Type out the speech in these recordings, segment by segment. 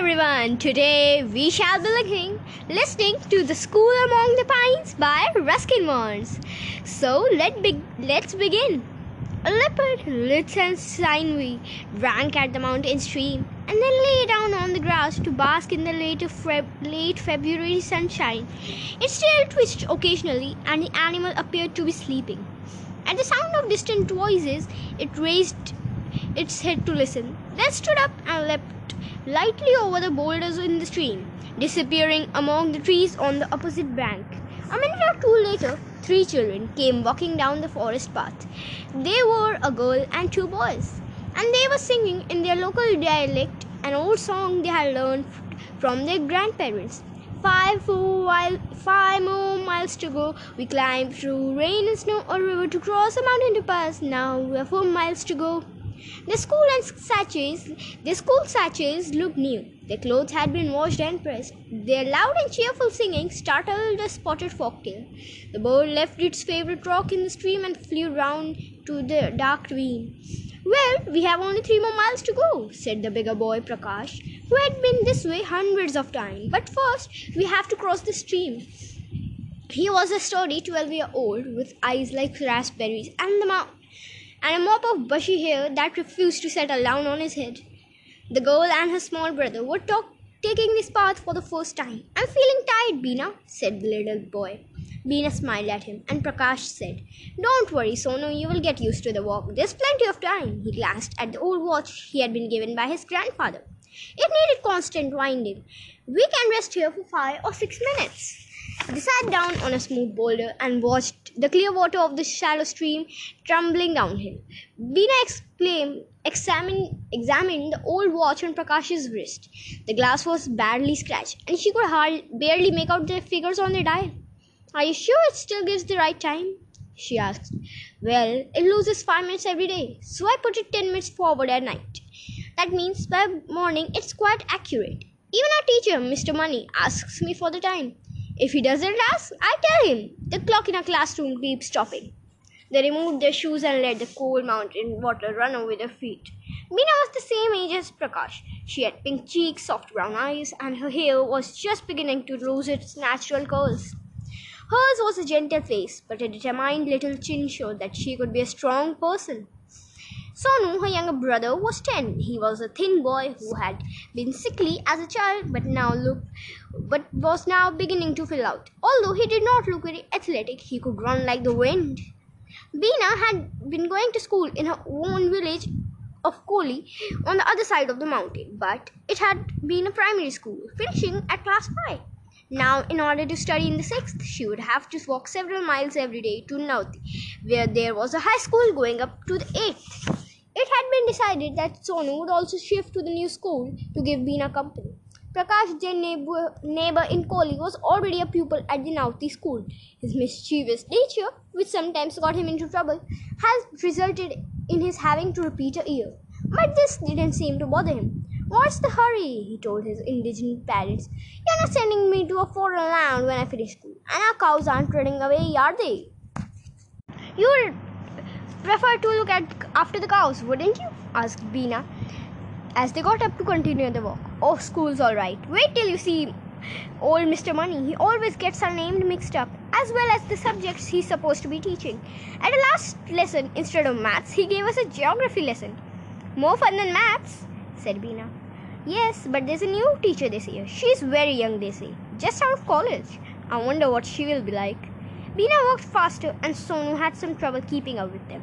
everyone! Today we shall be listening, listening to The School Among the Pines by Ruskin Bond. So let be- let's begin. A leopard, lithe and sinewy, drank at the mountain stream and then lay down on the grass to bask in the late, late February sunshine. Its tail twitched occasionally and the animal appeared to be sleeping. At the sound of distant voices, it raised its head to listen, then stood up and leapt lightly over the boulders in the stream, disappearing among the trees on the opposite bank. A minute or two later, three children came walking down the forest path. They were a girl and two boys, and they were singing in their local dialect an old song they had learned from their grandparents. Five more, while, five more miles to go. We climbed through rain and snow, a river to cross, a mountain to pass. Now we have four miles to go. The school and the school sachets looked new. Their clothes had been washed and pressed. Their loud and cheerful singing startled a spotted forktail. The bird left its favorite rock in the stream and flew round to the dark ravine. Well, we have only three more miles to go, said the bigger boy Prakash, who had been this way hundreds of times. But first, we have to cross the stream. He was a sturdy twelve year old with eyes like raspberries and the mouth and a mop of bushy hair that refused to settle down on his head. The girl and her small brother were talk- taking this path for the first time. I'm feeling tired, Bina, said the little boy. Bina smiled at him, and Prakash said, Don't worry, Sonu, you will get used to the walk. There's plenty of time. He glanced at the old watch he had been given by his grandfather. It needed constant winding. We can rest here for five or six minutes. They sat down on a smooth boulder and watched the clear water of the shallow stream tumbling downhill. Bina exclaimed, examined, examined the old watch on Prakash's wrist. The glass was badly scratched, and she could hardly, barely make out the figures on the dial. Are you sure it still gives the right time? she asked. Well, it loses five minutes every day, so I put it ten minutes forward at night. That means by morning it's quite accurate. Even our teacher, Mr. Mani, asks me for the time. If he doesn't ask, I tell him. The clock in our classroom keeps stopping. They removed their shoes and let the cold mountain water run over their feet. Mina was the same age as Prakash. She had pink cheeks, soft brown eyes, and her hair was just beginning to lose its natural curls. Hers was a gentle face, but a determined little chin showed that she could be a strong person. Sonu, her younger brother, was ten. He was a thin boy who had been sickly as a child, but now looked, but was now beginning to fill out. Although he did not look very athletic, he could run like the wind. Bina had been going to school in her own village of Koli on the other side of the mountain, but it had been a primary school, finishing at class 5. Now, in order to study in the sixth, she would have to walk several miles every day to Nauti, where there was a high school going up to the eighth. It had been decided that Sonu would also shift to the new school to give Bina company. Prakash, their neighbor, neighbor in Koli, was already a pupil at the Nauti school. His mischievous nature, which sometimes got him into trouble, has resulted in his having to repeat a year. But this didn't seem to bother him. What's the hurry? he told his indigenous parents. You're not sending me to a foreign land when I finish school, and our cows aren't running away, are they? You would prefer to look at after the cows, wouldn't you? asked Bina as they got up to continue the walk. Oh, school's all right. Wait till you see old Mr. Mani. He always gets our names mixed up, as well as the subjects he's supposed to be teaching. At the last lesson, instead of maths, he gave us a geography lesson. More fun than maths, said Bina. Yes, but there's a new teacher this year. She's very young, they say. Just out of college. I wonder what she will be like. Bina walked faster, and Sonu had some trouble keeping up with them.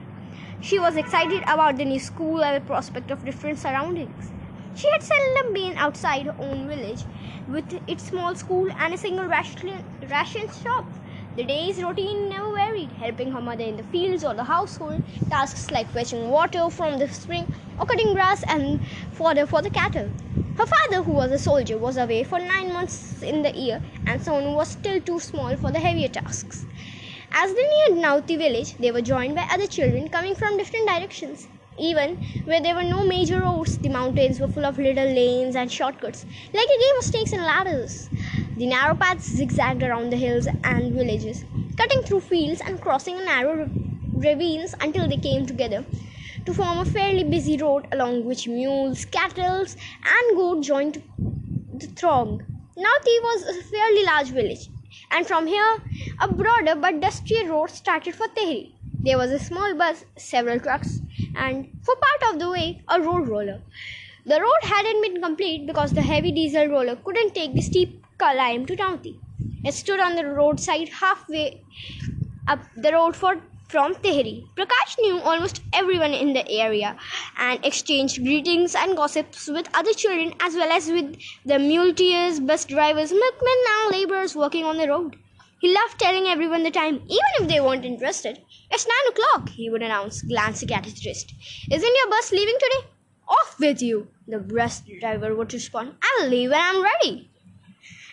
She was excited about the new school and the prospect of different surroundings. She had seldom been outside her own village with its small school and a single ration, ration shop. The day's routine never varied, helping her mother in the fields or the household tasks like fetching water from the spring or cutting grass and fodder for the cattle. Her father, who was a soldier, was away for nine months in the year, and Sonu was still too small for the heavier tasks. As they neared Nauti village, they were joined by other children coming from different directions. Even where there were no major roads, the mountains were full of little lanes and shortcuts, like a game of snakes and ladders. The narrow paths zigzagged around the hills and villages, cutting through fields and crossing narrow ravines until they came together to form a fairly busy road along which mules, cattle, and goats joined the throng. Nauti was a fairly large village, and from here a broader but dusty road started for Tehri. There was a small bus, several trucks, and for part of the way, a road roller. The road hadn't been complete because the heavy diesel roller couldn't take the steep climb to Nauti. It stood on the roadside halfway up the road for from Tehri. Prakash knew almost everyone in the area and exchanged greetings and gossips with other children as well as with the muleteers, bus drivers, milkmen, and laborers working on the road. He loved telling everyone the time, even if they weren't interested. It's nine o'clock, he would announce, glancing at his wrist. Isn't your bus leaving today? Off with you, the bus driver would respond. I'll leave when I'm ready.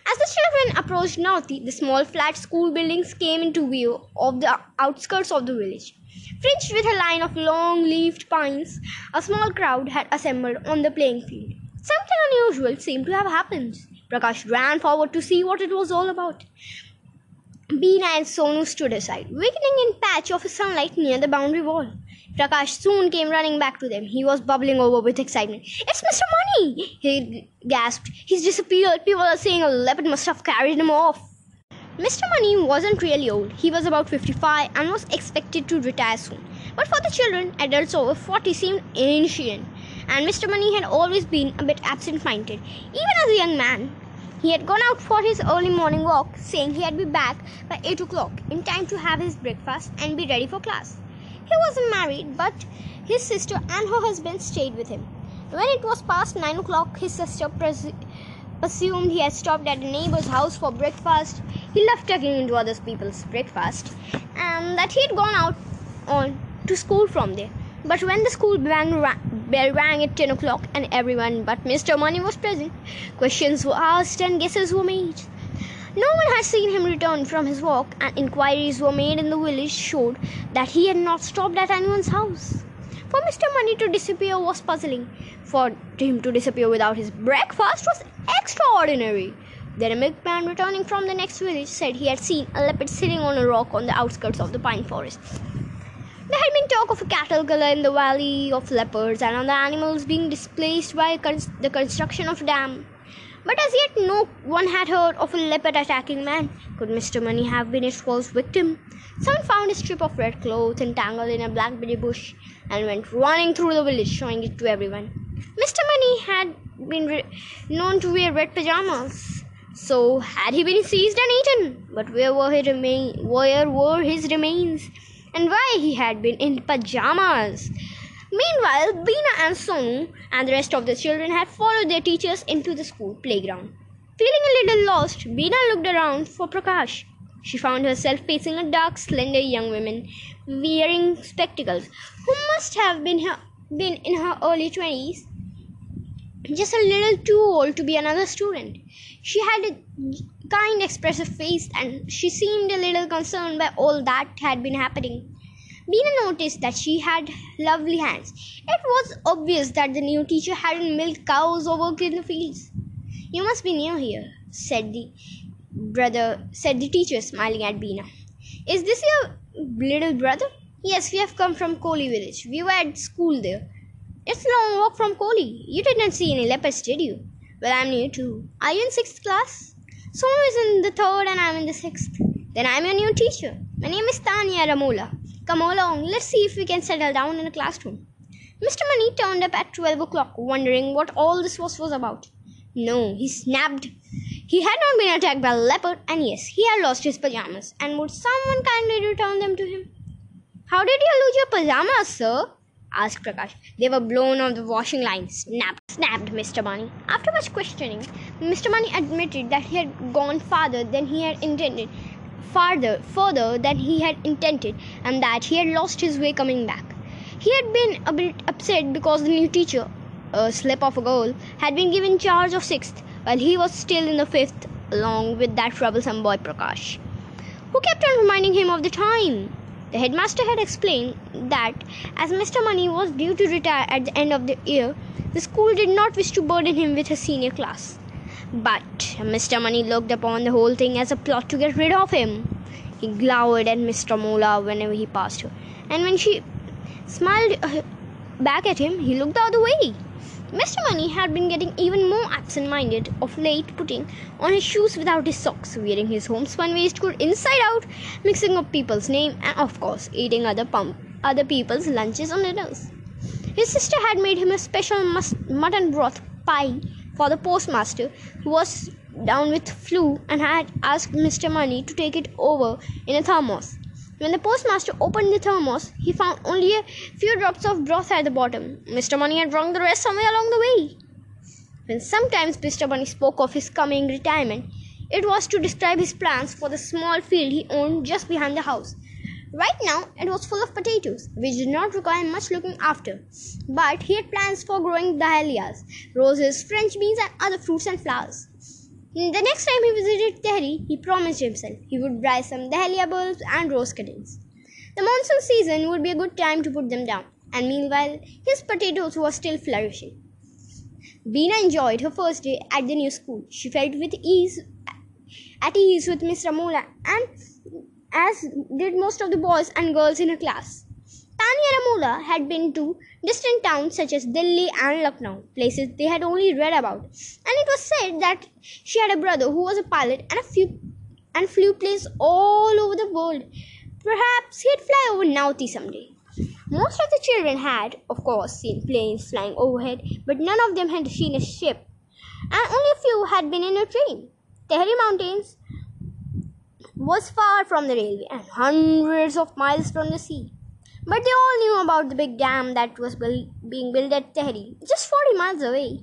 As the children approached Nauti, the small flat school buildings came into view of the outskirts of the village. Fringed with a line of long leaved pines, a small crowd had assembled on the playing field. Something unusual seemed to have happened. Prakash ran forward to see what it was all about. Bina and Sonu stood aside, weakening in patch of sunlight near the boundary wall. Prakash soon came running back to them. He was bubbling over with excitement. It's Mr. Mani! He gasped. He's disappeared. People are saying a leopard must have carried him off. Mr. Mani wasn't really old. He was about 55 and was expected to retire soon. But for the children, adults over 40 seemed ancient. And Mr. Mani had always been a bit absent minded, even as a young man. He had gone out for his early morning walk, saying he'd be back by 8 o'clock in time to have his breakfast and be ready for class. He wasn't married, but his sister and her husband stayed with him. When it was past nine o'clock, his sister pres- assumed he had stopped at a neighbor's house for breakfast. He loved tucking into other people's breakfast, and that he had gone out on to school from there. But when the school bell rang at 10 o'clock and everyone but Mr. Mani was present, questions were asked and guesses were made. No one had seen him return from his walk, and inquiries were made in the village showed that he had not stopped at anyone's house. For Mr. Mani to disappear was puzzling. For him to disappear without his breakfast was extraordinary. Then a milkman returning from the next village said he had seen a leopard sitting on a rock on the outskirts of the pine forest. There had been talk of a cattle killer in the valley of leopards and of the animals being displaced by the construction of a dam. But as yet, no one had heard of a leopard attacking man. Could Mr. Mani have been its false victim? Someone found a strip of red cloth entangled in a blackberry bush and went running through the village, showing it to everyone. Mr. Mani had been re- known to wear red pajamas. So had he been seized and eaten? But where were his remains? Where were his remains? And why he had been in pajamas? Meanwhile, Bina and Sonu and the rest of the children had followed their teachers into the school playground. Feeling a little lost, Bina looked around for Prakash. She found herself facing a dark, slender young woman wearing spectacles who must have been, her, been in her early 20s, just a little too old to be another student. She had a kind, expressive face and she seemed a little concerned by all that had been happening. Bina noticed that she had lovely hands. It was obvious that the new teacher hadn't milked cows or worked in the fields. You must be new here, said the brother said the teacher, smiling at Bina. Is this your little brother? Yes, we have come from Koli village. We were at school there. It's a long walk from Koli. You didn't see any leopards, did you? Well, I'm new too. Are you in sixth class? Sonu is in the third and I'm in the sixth. Then I'm your new teacher. My name is Tanya Ramola. Come along, let's see if we can settle down in a classroom. Mr. Mani turned up at 12 o'clock, wondering what all this was, was about. No, he snapped. He had not been attacked by a leopard, and yes, he had lost his pajamas. And would someone kindly return them to him? How did you lose your pajamas, sir? asked Prakash. They were blown off the washing line. Snapped, snapped Mr. Mani. After much questioning, Mr. Mani admitted that he had gone farther than he had intended farther further than he had intended and that he had lost his way coming back. He had been a bit upset because the new teacher, a slip of a girl, had been given charge of sixth while he was still in the fifth along with that troublesome boy Prakash, who kept on reminding him of the time. The headmaster had explained that as Mr. Mani was due to retire at the end of the year, the school did not wish to burden him with a senior class. But Mr. Mani looked upon the whole thing as a plot to get rid of him. He glowered at Mr. Mola whenever he passed her, and when she smiled uh, back at him, he looked the other way. Mr. Mani had been getting even more absent minded of late, putting on his shoes without his socks, wearing his homespun waistcoat inside out, mixing up people's names, and of course, eating other, pump, other people's lunches and dinners. His sister had made him a special mutton broth pie for the postmaster, who was down with flu and had asked Mr. Mani to take it over in a thermos. When the postmaster opened the thermos, he found only a few drops of broth at the bottom. Mr. Mani had drunk the rest somewhere along the way. When sometimes Mr. Mani spoke of his coming retirement, it was to describe his plans for the small field he owned just behind the house. Right now, it was full of potatoes, which did not require much looking after. But he had plans for growing dahlias, roses, French beans, and other fruits and flowers. The next time he visited Tehri, he promised himself he would buy some dahlia bulbs and rose cuttings. The monsoon season would be a good time to put them down, and meanwhile, his potatoes were still flourishing. Bina enjoyed her first day at the new school. She felt with ease, at ease with Miss Ramola, and as did most of the boys and girls in her class. Tanya Ramola had been to distant towns such as Delhi and Lucknow, places they had only read about. And it was said that she had a brother who was a pilot and a few and flew planes all over the world. Perhaps he'd fly over Nauti someday. Most of the children had, of course, seen planes flying overhead, but none of them had seen a ship, and only a few had been in a train. Tehri Mountains was far from the railway and hundreds of miles from the sea. But they all knew about the big dam that was build, being built at Tehri, just 40 miles away.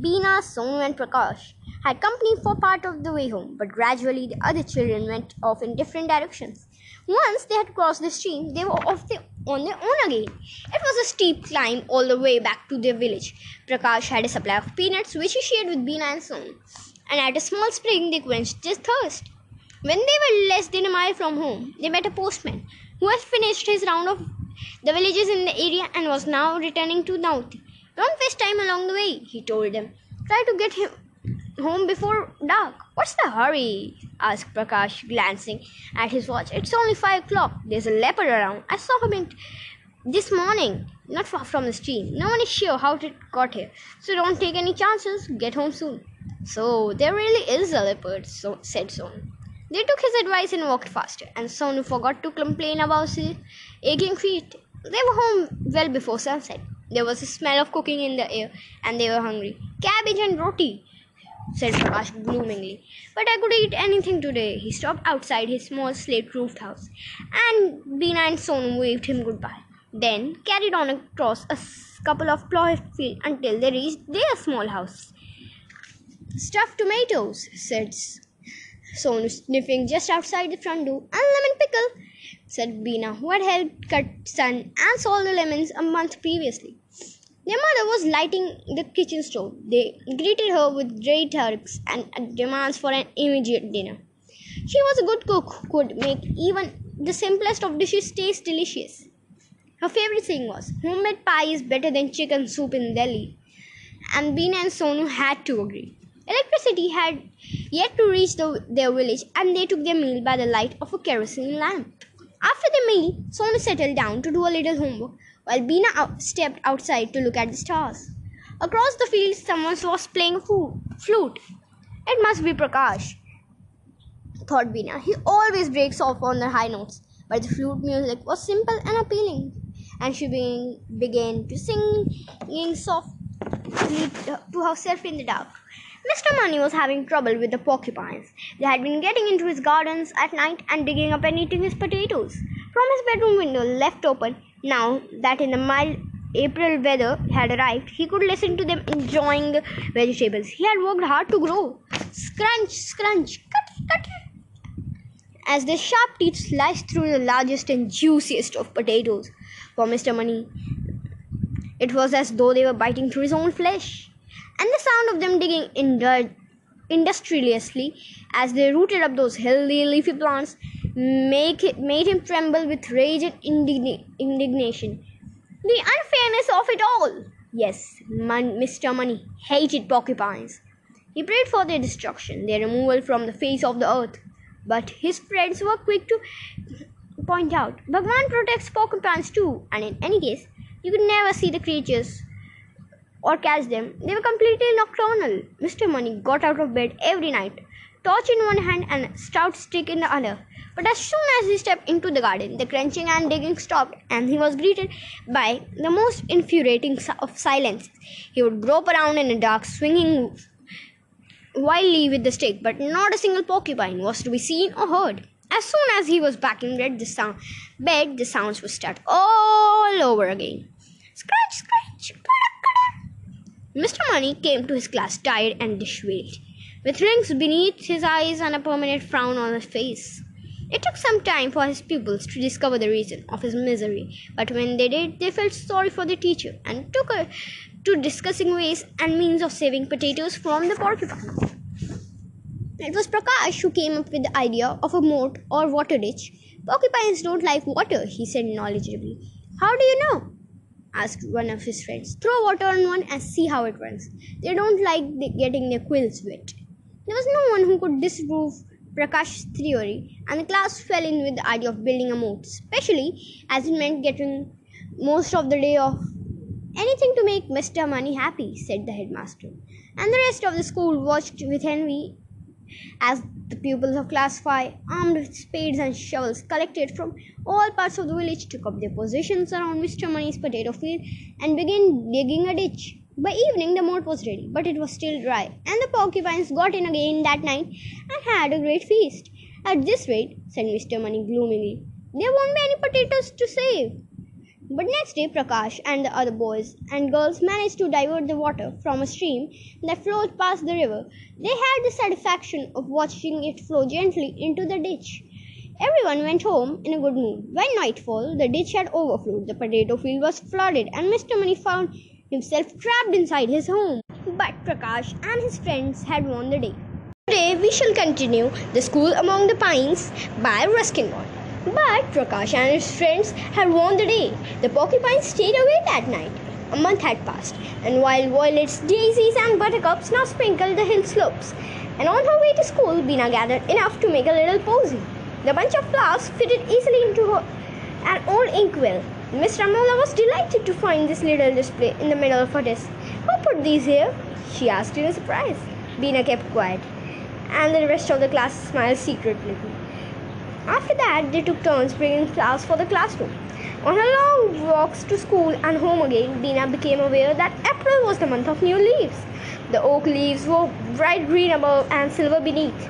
Bina, Sonu, and Prakash had company for part of the way home, but gradually the other children went off in different directions. Once they had crossed the stream, they were off their, on their own again. It was a steep climb all the way back to their village. Prakash had a supply of peanuts which he shared with Bina and Sonu, and at a small spring they quenched their thirst. When they were less than a mile from home, they met a postman who had finished his round of the villages in the area and was now returning to Nauti. Don't waste time along the way, he told them. Try to get him home before dark. What's the hurry? asked Prakash, glancing at his watch. It's only five o'clock. There's a leopard around. I saw him in this morning, not far from the stream. No one is sure how it got here, so don't take any chances. Get home soon. So there really is a leopard, so, said Sonu. They took his advice and walked faster, and Sonu forgot to complain about his aching feet. They were home well before sunset. There was a smell of cooking in the air, and they were hungry. Cabbage and roti, said Prakash gloomingly. But I could eat anything today. He stopped outside his small slate roofed house, and Bina and Sonu waved him goodbye. Then carried on across a couple of plowed fields until they reached their small house. Stuffed tomatoes, said Sonu, sniffing just outside the front door. And lemon pickle, said Bina, who had helped cut sun and sold the lemons a month previously. Their mother was lighting the kitchen stove. They greeted her with great hugs and demands for an immediate dinner. She was a good cook who could make even the simplest of dishes taste delicious. Her favorite saying was, Homemade pie is better than chicken soup in Delhi. And Bina and Sonu had to agree. Electricity had yet to reach the, their village, and they took their meal by the light of a kerosene lamp. After the meal, Sonu settled down to do a little homework, while Bina out, stepped outside to look at the stars. Across the field, someone was playing a flute. It must be Prakash, thought Bina. He always breaks off on the high notes, but the flute music was simple and appealing, and she began, to sing, softly to herself in the dark. Mr. Mani was having trouble with the porcupines. They had been getting into his gardens at night and digging up and eating his potatoes. From his bedroom window, left open, now that in the mild April weather had arrived, he could listen to them enjoying the vegetables he had worked hard to grow. Scrunch, scrunch, cut, cut. As their sharp teeth sliced through the largest and juiciest of potatoes for Mr. Mani, it was as though they were biting through his own flesh and the sound of them digging indu- industriously as they rooted up those healthy leafy plants make it, made him tremble with rage and indigna- indignation. The unfairness of it all! Yes, Man- Mr. Mani hated porcupines. He prayed for their destruction, their removal from the face of the earth. But his friends were quick to point out Bhagwan protects porcupines too, and in any case, you could never see the creatures or catch them. They were completely nocturnal. Mr. Mani got out of bed every night, torch in one hand and a stout stick in the other. But as soon as he stepped into the garden, the crunching and digging stopped, and he was greeted by the most infuriating of silences. He would grope around in the dark, swinging wildly with the stick, but not a single porcupine was to be seen or heard. As soon as he was back in bed, the sound bed, the sounds would start all over again. Scratch, scratch, Mr. Mani came to his class tired and disheveled, with rings beneath his eyes and a permanent frown on his face. It took some time for his pupils to discover the reason of his misery, but when they did, they felt sorry for the teacher and took to discussing ways and means of saving potatoes from the porcupine. It was Prakash who came up with the idea of a moat or water ditch. Porcupines don't like water, he said knowledgeably. How do you know? Asked one of his friends. Throw water on one and see how it runs. They don't like getting their quills wet. There was no one who could disprove Prakash's theory, and the class fell in with the idea of building a moat, especially as it meant getting most of the day off. Anything to make Mr. Mani happy, said the headmaster. And the rest of the school watched with envy as the pupils of class 5, armed with spades and shovels, collected from all parts of the village, took up their positions around Mr. Mani's potato field and began digging a ditch. By evening, the moat was ready, but it was still dry, and the porcupines got in again that night and had a great feast. At this rate, said Mr. Mani gloomily, there won't be any potatoes to save. But next day, Prakash and the other boys and girls managed to divert the water from a stream that flowed past the river. They had the satisfaction of watching it flow gently into the ditch. Everyone went home in a good mood. By nightfall, the ditch had overflowed, the potato field was flooded, and Mr. Mani found himself trapped inside his home. But Prakash and his friends had won the day. Today, we shall continue The School Among the Pines by Ruskin Bond. But Prakash and his friends had won the day. The porcupine stayed away that night. A month had passed, and while violets, daisies, and buttercups now sprinkled the hill slopes, and on her way to school, Bina gathered enough to make a little posy. The bunch of flowers fitted easily into her, an old inkwell. Miss Ramola was delighted to find this little display in the middle of her desk. Who put these here? she asked in surprise. Bina kept quiet, and the rest of the class smiled secretly. After that, they took turns bringing flowers for the classroom. On her long walks to school and home again, Dina became aware that April was the month of new leaves. The oak leaves were bright green above and silver beneath.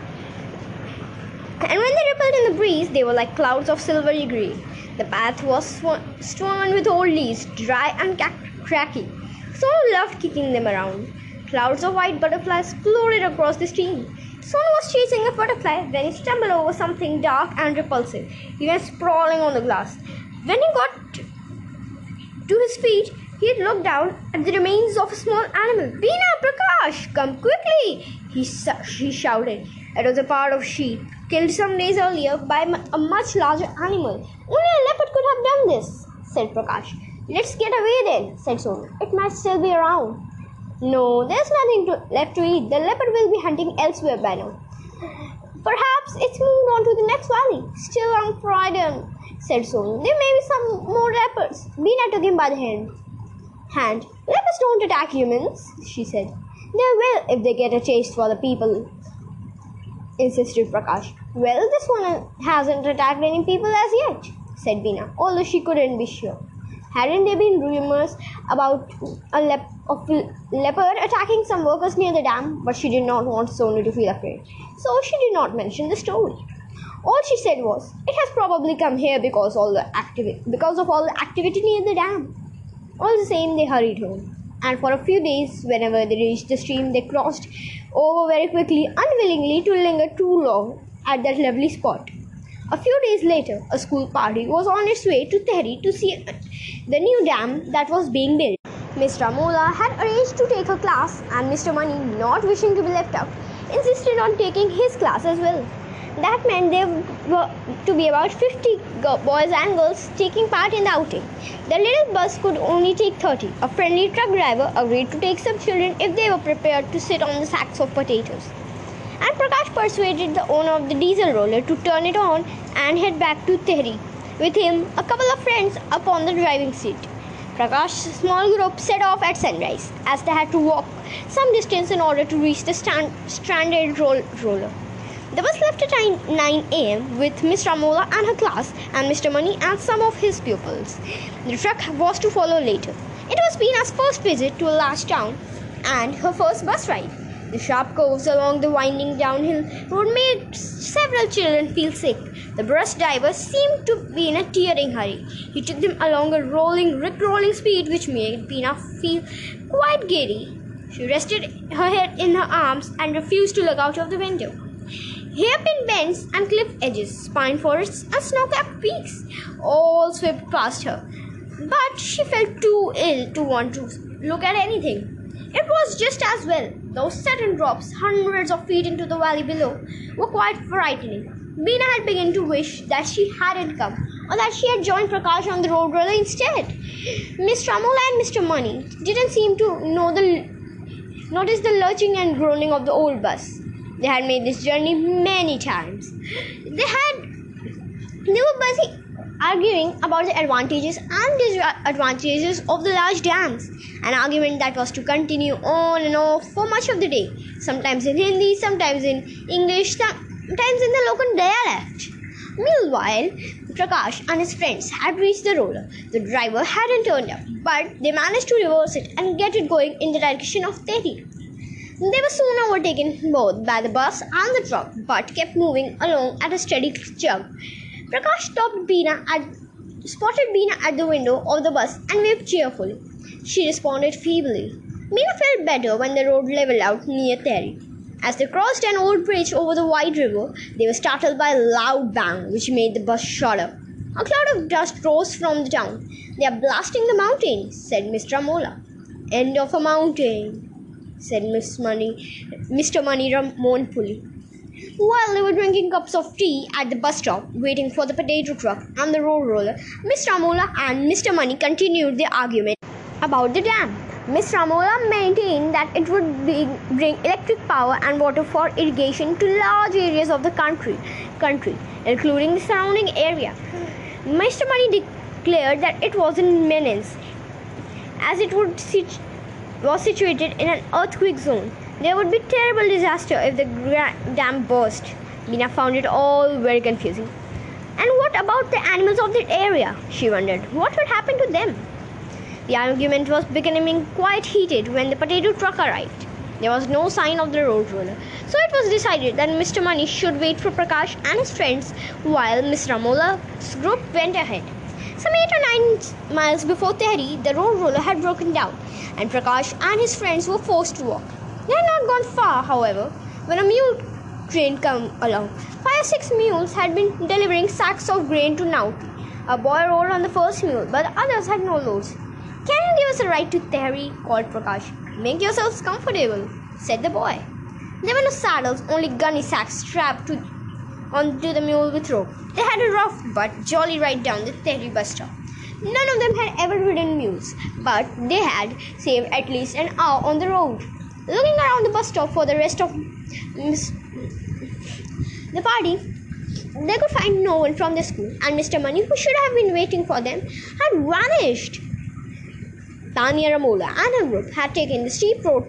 And when they rippled in the breeze, they were like clouds of silvery green. The path was sw- strewn with old leaves, dry and cracky. So loved kicking them around. Clouds of white butterflies floated across the stream. Son was chasing a butterfly when he stumbled over something dark and repulsive. He went sprawling on the grass. When he got to his feet, he looked down at the remains of a small animal. Bina Prakash, come quickly! He, he shouted. It was a part of sheep, killed some days earlier by a much larger animal. Only a leopard could have done this, said Prakash. Let's get away then, said Sonu. It might still be around. No, there's nothing to, left to eat. The leopard will be hunting elsewhere by now. Perhaps it's moved on to the next valley. Still, I'm frightened, said Sonu. There may be some more leopards. Bina took him by the hand. Hand. Leopards don't attack humans, she said. They will if they get a taste for the people, insisted Prakash. Well, this one hasn't attacked any people as yet, said Bina, although she couldn't be sure. Hadn't there been rumors about a lep- of leopard attacking some workers near the dam? But she did not want Sonu to feel afraid, so she did not mention the story. All she said was, "It has probably come here because all the activity because of all the activity near the dam." All the same, they hurried home, and for a few days, whenever they reached the stream, they crossed over very quickly, unwillingly to linger too long at that lovely spot. A few days later, a school party was on its way to Tehri to see the new dam that was being built. Miss Ramola had arranged to take her class, and Mr. Mani, not wishing to be left out, insisted on taking his class as well. That meant there were to be about 50 boys and girls taking part in the outing. The little bus could only take 30. A friendly truck driver agreed to take some children if they were prepared to sit on the sacks of potatoes and Prakash persuaded the owner of the diesel roller to turn it on and head back to Tehri. With him, a couple of friends upon the driving seat. Prakash's small group set off at sunrise, as they had to walk some distance in order to reach the stand- stranded roll- roller. The bus left at 9 a.m. with Miss Ramola and her class, and Mr. Mani and some of his pupils. The truck was to follow later. It was Bina's first visit to a large town and her first bus ride. The sharp curves along the winding downhill road made several children feel sick. The bus driver seemed to be in a tearing hurry. He took them along a rolling, rick-rolling speed which made Pina feel quite giddy. She rested her head in her arms and refused to look out of the window. Hairpin bends and cliff edges, pine forests and snow-capped peaks all swept past her. But she felt too ill to want to look at anything. It was just as well. Those sudden drops, hundreds of feet into the valley below, were quite frightening. Bina had begun to wish that she hadn't come, or that she had joined Prakash on the road roller instead. Miss Ramola and Mr. Mani didn't seem to know the notice the lurching and groaning of the old bus. They had made this journey many times. They had they were busy arguing about the advantages and disadvantages of the large dams, an argument that was to continue on and off for much of the day, sometimes in Hindi, sometimes in English, sometimes in the local dialect. Meanwhile, Prakash and his friends had reached the roller. The driver hadn't turned up, but they managed to reverse it and get it going in the direction of Tehri. They were soon overtaken both by the bus and the truck, but kept moving along at a steady jog. Prakash stopped Bina at spotted Bina at the window of the bus and waved cheerfully. She responded feebly. Bina felt better when the road leveled out near Tehri. As they crossed an old bridge over the wide river, they were startled by a loud bang which made the bus shudder. A cloud of dust rose from the town. They are blasting the mountain, said Mr. Mola. End of a mountain, said Miss Mani, Mr. Mani mournfully. While they were drinking cups of tea at the bus stop, waiting for the potato truck and the road roller, Miss Ramola and Mr. Mani continued their argument about the dam. Miss Ramola maintained that it would bring electric power and water for irrigation to large areas of the country, country including the surrounding area. Mr. Mani declared that it was in menace, as it would sit- was situated in an earthquake zone. There would be terrible disaster if the dam burst. Bina found it all very confusing. And what about the animals of that area? She wondered. What would happen to them? The argument was becoming quite heated when the potato truck arrived. There was no sign of the road roller, so it was decided that Mr. Mani should wait for Prakash and his friends while Miss Ramola's group went ahead. Some eight or nine miles before Tehri, the road roller had broken down, and Prakash and his friends were forced to walk. They had not gone far, however, when a mule train came along. Five or six mules had been delivering sacks of grain to Nauti. A boy rode on the first mule, but the others had no loads. Can you give us a ride to Tehri? called Prakash. Make yourselves comfortable, said the boy. There were no saddles, only gunny sacks strapped to, onto the mule with rope. They had a rough but jolly ride down the Tehri bus stop. None of them had ever ridden mules, but they had saved at least an hour on the road. Looking around the bus stop for the rest of the party, they could find no one from the school, and Mr. Mani, who should have been waiting for them, had vanished. Tanya Ramola and her group had taken the steep road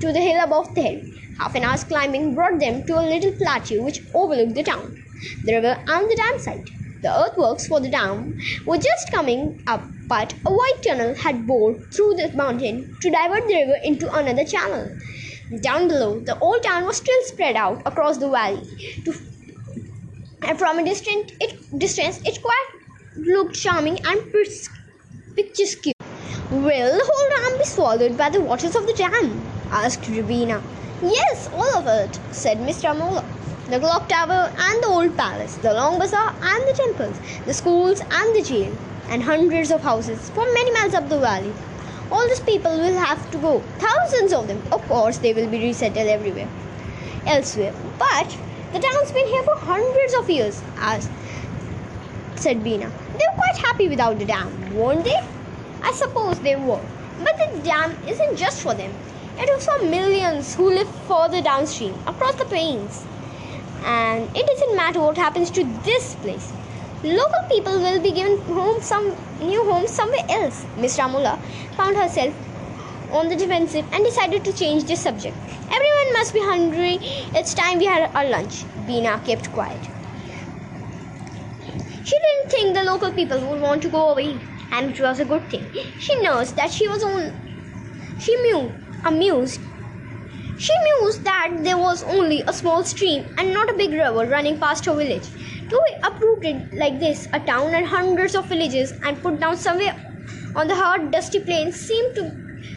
to the hill above the hill. Half an hour's climbing brought them to a little plateau which overlooked the town, the river, and the dam site. The earthworks for the dam were just coming up, but a wide tunnel had bored through the mountain to divert the river into another channel. Down below, the old town was still spread out across the valley. To, and from a distant it, distance, it quite looked charming and picturesque. Will the whole dam be swallowed by the waters of the dam? asked Rubina. Yes, all of it, said Mr. Ramola. The clock tower and the old palace, the long bazaar and the temples, the schools and the jail, and hundreds of houses for many miles up the valley. All these people will have to go, thousands of them. Of course, they will be resettled everywhere, elsewhere. But the town's been here for hundreds of years, as said Bina. They were quite happy without the dam, weren't they? I suppose they were. But the dam isn't just for them. It was for millions who live further downstream, across the plains. And it doesn't matter what happens to this place. Local people will be given home some new homes somewhere else. Miss Ramola found herself on the defensive and decided to change the subject. Everyone must be hungry. It's time we had our lunch. Bina kept quiet. She didn't think the local people would want to go away, and it was a good thing. She knows that she was on. She knew, amused. She mused that there was only a small stream and not a big river running past her village. To be uprooted like this, a town and hundreds of villages, and put down somewhere on the hard, dusty plains seemed to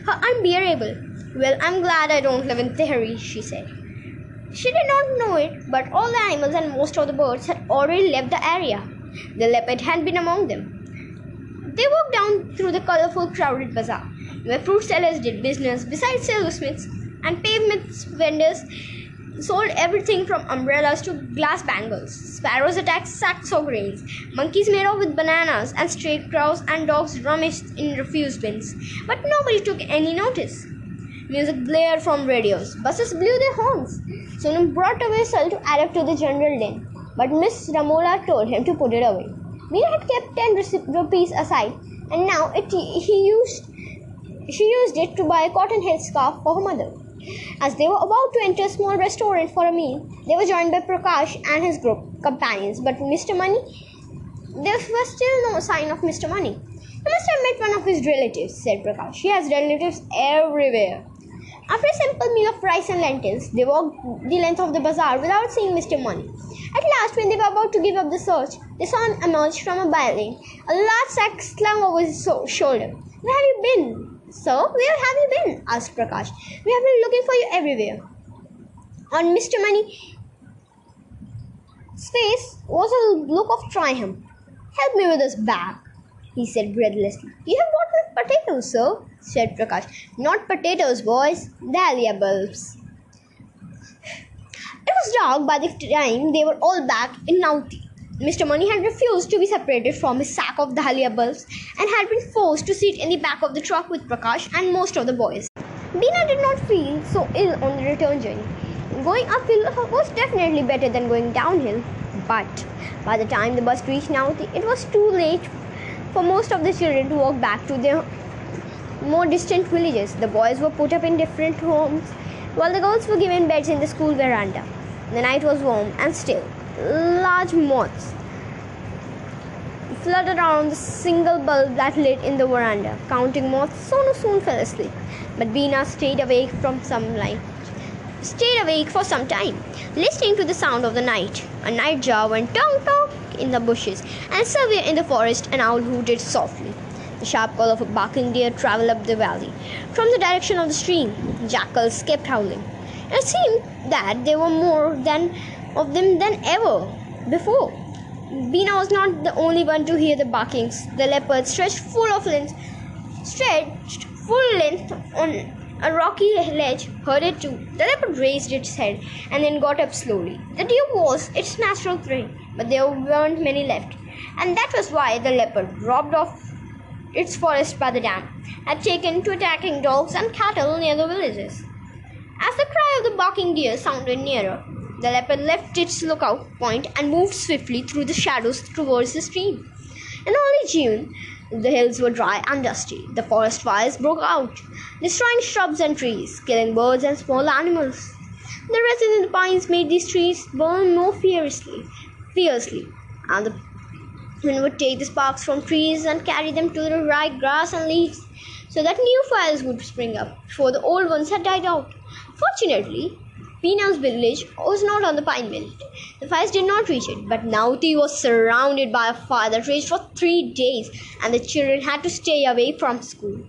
her unbearable. Well, I'm glad I don't live in Tehri, she said. She did not know it, but all the animals and most of the birds had already left the area. The leopard had been among them. They walked down through the colorful, crowded bazaar, where fruit sellers did business, besides silversmiths and pavement vendors sold everything from umbrellas to glass bangles. Sparrows attacked sacks of grains. Monkeys made off with bananas, and stray crows and dogs rummaged in refuse bins. But nobody took any notice. Music blared from radios. Buses blew their horns. Sonam brought a whistle to add up to the general din, but Miss Ramola told him to put it away. Meera had kept ten rupees aside, and now it, he used she used it to buy a cotton head scarf for her mother. As they were about to enter a small restaurant for a meal, they were joined by Prakash and his group companions. But Mr. Mani, there was still no sign of Mr. Mani. He must have met one of his relatives, said Prakash. He has relatives everywhere. After a simple meal of rice and lentils, they walked the length of the bazaar without seeing Mr. Mani. At last, when they were about to give up the search, they saw him emerge from a building, a large sack slung over his shoulder. Where have you been? So, where have you been? asked Prakash. We have been looking for you everywhere. On Mr. Mani's face was a look of triumph. Help me with this bag, he said breathlessly. You have brought me potatoes, sir, said Prakash. Not potatoes, boys, dahlia bulbs. It was dark by the time they were all back in Nauti. Mr. Mani had refused to be separated from his sack of dahlia bulbs and had been forced to sit in the back of the truck with Prakash and most of the boys. Bina did not feel so ill on the return journey. Going uphill was definitely better than going downhill, but by the time the bus reached Nauti, it was too late for most of the children to walk back to their more distant villages. The boys were put up in different homes, while the girls were given beds in the school veranda. The night was warm and still large moths fluttered around the single bulb that lit in the veranda. Counting moths, Sonu soon fell asleep, but Bina stayed awake from some light. Stayed awake for some time, listening to the sound of the night. A nightjar went tonk tonk in the bushes, and somewhere in the forest an owl hooted softly. The sharp call of a barking deer traveled up the valley. From the direction of the stream, jackals kept howling. It seemed that there were more than of them than ever before. Bina was not the only one to hear the barkings. The leopard stretched full of length, stretched full length on a rocky ledge, heard it too. The leopard raised its head and then got up slowly. The deer was its natural prey, but there weren't many left, and that was why the leopard robbed off its forest by the dam, had taken to attacking dogs and cattle near the villages. As the cry of the barking deer sounded nearer, the leopard left its lookout point and moved swiftly through the shadows towards the stream. In early June, the hills were dry and dusty. The forest fires broke out, destroying shrubs and trees, killing birds and small animals. The the pines made these trees burn more fiercely, fiercely, and the wind would take the sparks from trees and carry them to the dry grass and leaves, so that new fires would spring up before the old ones had died out. Fortunately, Bina's village was not on the pine belt. The fires did not reach it, but Nauti was surrounded by a fire that raged for three days, and the children had to stay away from school.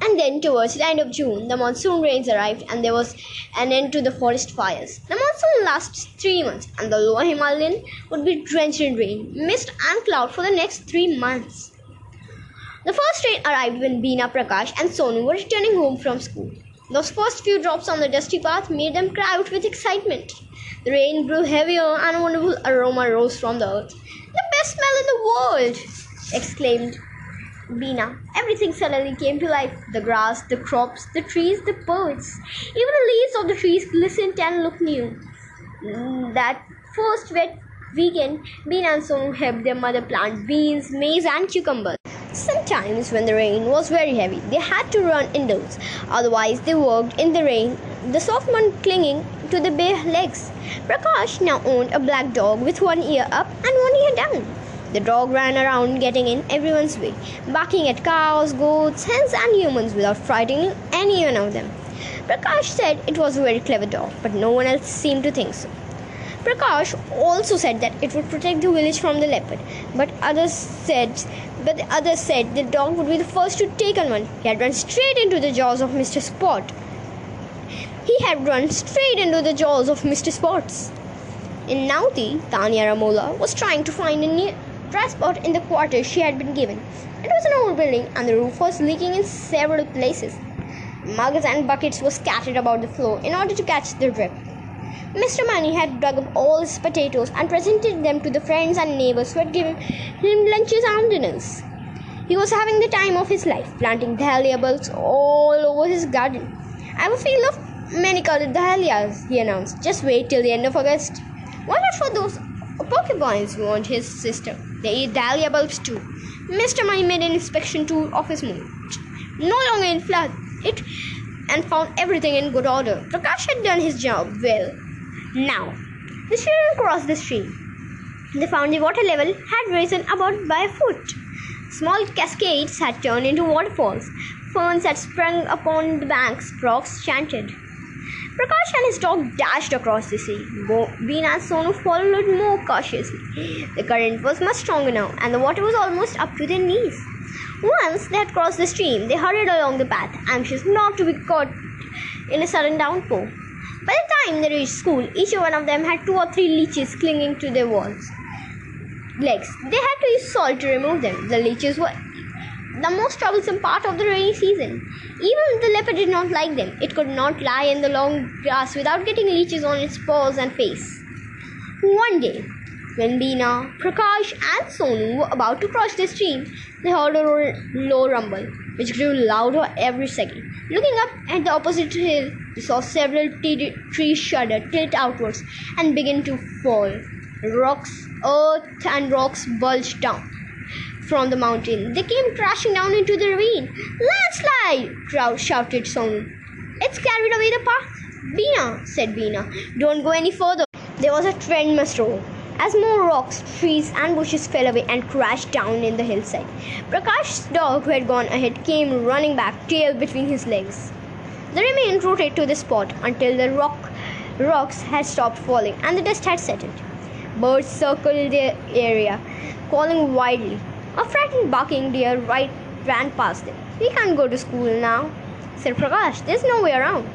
And then, towards the end of June, the monsoon rains arrived, and there was an end to the forest fires. The monsoon lasts three months, and the lower Himalayan would be drenched in rain, mist, and cloud for the next three months. The first train arrived when Bina Prakash and Sonu were returning home from school. Those first few drops on the dusty path made them cry out with excitement. The rain grew heavier and a wonderful aroma rose from the earth. The best smell in the world! exclaimed Bina. Everything suddenly came to life the grass, the crops, the trees, the birds. Even the leaves of the trees glistened and looked new. That first wet weekend, Bina and Sonu helped their mother plant beans, maize, and cucumbers. Sometimes, when the rain was very heavy, they had to run indoors. Otherwise, they worked in the rain, the soft mud clinging to the bare legs. Prakash now owned a black dog with one ear up and one ear down. The dog ran around getting in everyone's way, barking at cows, goats, hens, and humans without frightening any one of them. Prakash said it was a very clever dog, but no one else seemed to think so. Prakash also said that it would protect the village from the leopard, but others said but the others said the dog would be the first to take on one. He had run straight into the jaws of Mr. Spot. He had run straight into the jaws of Mr. Spots. In Nauti, Tanya Ramola was trying to find a new dry spot in the quarters she had been given. It was an old building and the roof was leaking in several places. Mugs and buckets were scattered about the floor in order to catch the drip. Mr. Mani had dug up all his potatoes and presented them to the friends and neighbors who had given him lunches and dinners. He was having the time of his life, planting dahlia bulbs all over his garden. I have a field of many colored dahlias, he announced. Just wait till the end of August. Why not for those porcupines? warned his sister. They eat dahlia bulbs too. Mr. Mani made an inspection tour of his moon. No longer in flood. It and found everything in good order. Prakash had done his job well now, the children crossed the stream. They found the water level had risen about by a foot. Small cascades had turned into waterfalls. Ferns had sprung upon the banks. Frogs chanted. Prakash and his dog dashed across the sea. Bina and Sonu followed more cautiously. The current was much stronger now, and the water was almost up to their knees. Once they had crossed the stream, they hurried along the path, anxious not to be caught in a sudden downpour. By the time they reached school, each one of them had two or three leeches clinging to their walls. Legs. They had to use salt to remove them. The leeches were the most troublesome part of the rainy season. Even the leopard did not like them. It could not lie in the long grass without getting leeches on its paws and face. One day, when Bina, Prakash, and Sonu were about to cross the stream, they heard a low rumble, which grew louder every second. Looking up at the opposite hill, they saw several trees shudder, tilt outwards, and begin to fall. Rocks, earth, and rocks bulged down from the mountain. They came crashing down into the ravine. Landslide! Shouted Sonu. It's carried away the path. Bina, said Bina. Don't go any further. There was a tremendous roar as more rocks, trees, and bushes fell away and crashed down in the hillside. Prakash's dog, who had gone ahead, came running back, tail between his legs. They remained rooted to the spot until the rock rocks had stopped falling and the dust had settled. Birds circled the area, calling wildly. A frightened barking deer right ran past them. We can't go to school now, said Prakash. There's no way around.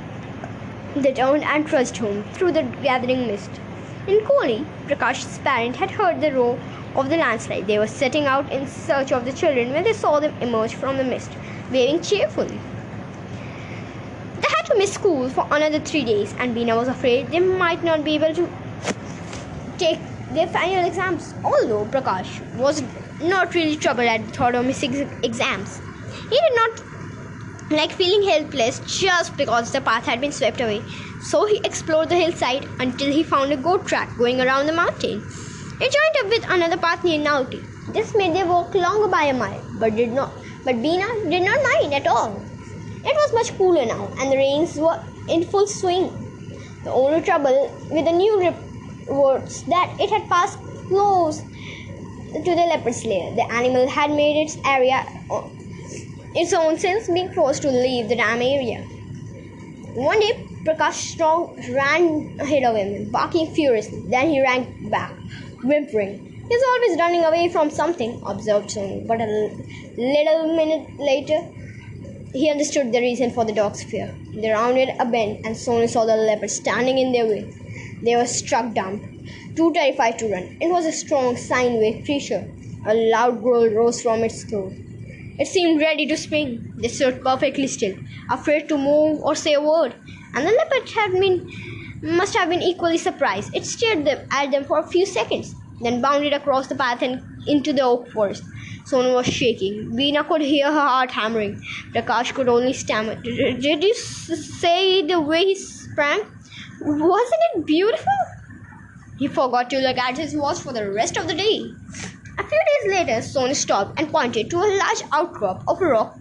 They turned and trudged home through the gathering mist. In Koli, Prakash's parents had heard the roar of the landslide. They were setting out in search of the children when they saw them emerge from the mist, waving cheerfully. They had to miss school for another three days, and Bina was afraid they might not be able to take their final exams. Although Prakash was not really troubled at the thought of missing exams, he did not like feeling helpless just because the path had been swept away. So he explored the hillside until he found a goat track going around the mountain. It joined up with another path near Nauti. This made their walk longer by a mile, but did not but Bina did not mind at all. It was much cooler now, and the rains were in full swing. The only trouble with the new rip was that it had passed close to the leopard's lair. The animal had made its area its own since being forced to leave the dam area. One day, Prakash Strong ran ahead of him, barking furiously. Then he ran back, whimpering. He's always running away from something, observed Sonu. But a little minute later, he understood the reason for the dog's fear. They rounded a bend, and Sonu saw the leopard standing in their way. They were struck dumb, too terrified to run. It was a strong, sine-wave creature. A loud growl rose from its throat. It seemed ready to spring. They stood perfectly still, afraid to move or say a word, and the leopard had been must have been equally surprised. It stared them, at them for a few seconds, then bounded across the path and into the oak forest. Sonu was shaking. Bina could hear her heart hammering. Prakash could only stammer. Did you say the way he sprang? Wasn't it beautiful? He forgot to look at his watch for the rest of the day. A few days later, Sonu stopped and pointed to a large outcrop of rock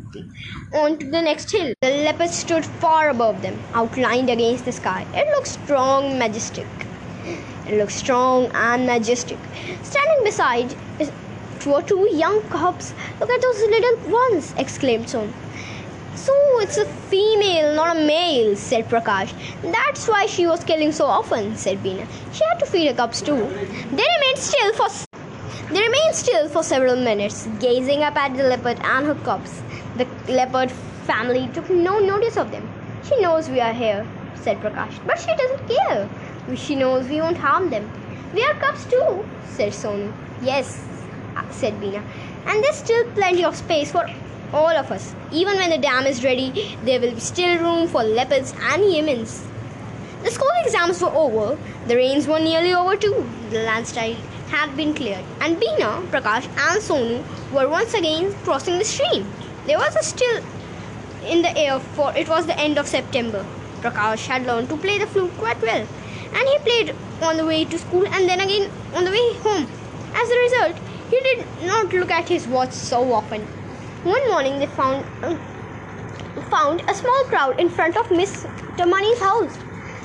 onto the next hill. The leopard stood far above them, outlined against the sky. It looked strong, majestic. It looked strong and majestic. Standing beside were two young cubs. Look at those little ones! exclaimed Son. So it's a female, not a male, said Prakash. That's why she was killing so often, said Bina. She had to feed her cubs too. They remained still for they remained still for several minutes, gazing up at the leopard and her cubs. The leopard family took no notice of them. She knows we are here, said Prakash, but she doesn't care. She knows we won't harm them. We are cubs too, said Sonu. Yes, said Bina, And there's still plenty of space for all of us. Even when the dam is ready, there will be still room for leopards and humans. The school exams were over. The rains were nearly over too. The landslide had been cleared, and Bina, Prakash, and Sonu were once again crossing the stream. There was a still in the air, for it was the end of September. Prakash had learned to play the flute quite well, and he played on the way to school and then again on the way home. As a result, he did not look at his watch so often. One morning, they found uh, found a small crowd in front of Miss Mani's house.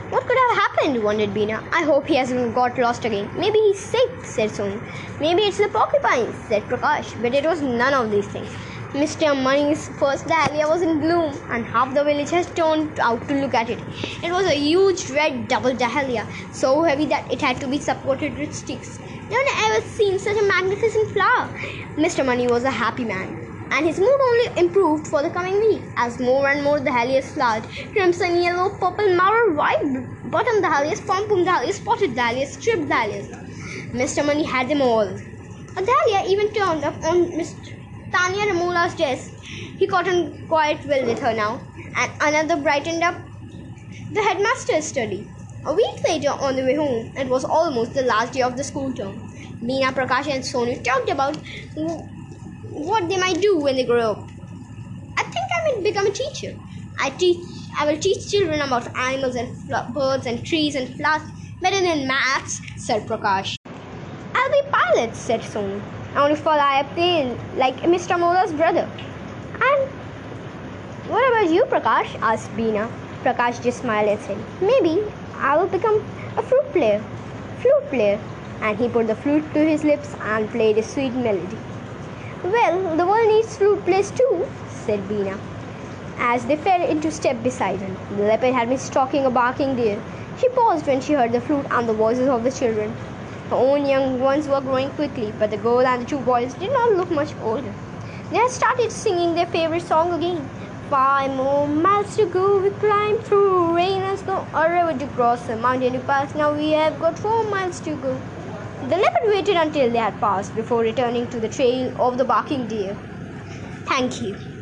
What could have happened? wondered Bina. I hope he hasn't got lost again. Maybe he's sick, said Sonu. Maybe it's the porcupines, said Prakash. But it was none of these things. Mr. Mani's first dahlia was in bloom, and half the village has turned out to look at it. It was a huge red double dahlia, so heavy that it had to be supported with sticks. No one ever seen such a magnificent flower. Mr. Mani was a happy man and his mood only improved for the coming week as more and more dahlias flowered crimson, yellow, purple, marrow, white, bottom dahlias, pom pom dahlias, spotted dahlias, striped dahlias. Mr. Mani had them all. A dahlia even turned up on Mr. Tanya Ramola's desk. He got on quite well with her now, and another brightened up the headmaster's study. A week later, on the way home, it was almost the last day of the school term. Bina, Prakash, and Sonu talked about what they might do when they grow up. I think I might become a teacher. I teach. I will teach children about animals and birds and trees and flowers better than maths," said Prakash. I'll be pilot, said Sonu. I want to fly a plane like Mr. Mola's brother. And what about you, Prakash? asked Bina. Prakash just smiled and said, Maybe I will become a flute player. Flute player. And he put the flute to his lips and played a sweet melody. Well, the world needs flute players too, said Bina. As they fell into step beside him, the leopard had been stalking a barking deer. She paused when she heard the flute and the voices of the children. Her own young ones were growing quickly, but the girl and the two boys did not look much older. They had started singing their favorite song again. Five more miles to go, we climb through rain and snow, a river to cross, a mountain to pass. Now we have got four miles to go. The leopard waited until they had passed before returning to the trail of the barking deer. Thank you.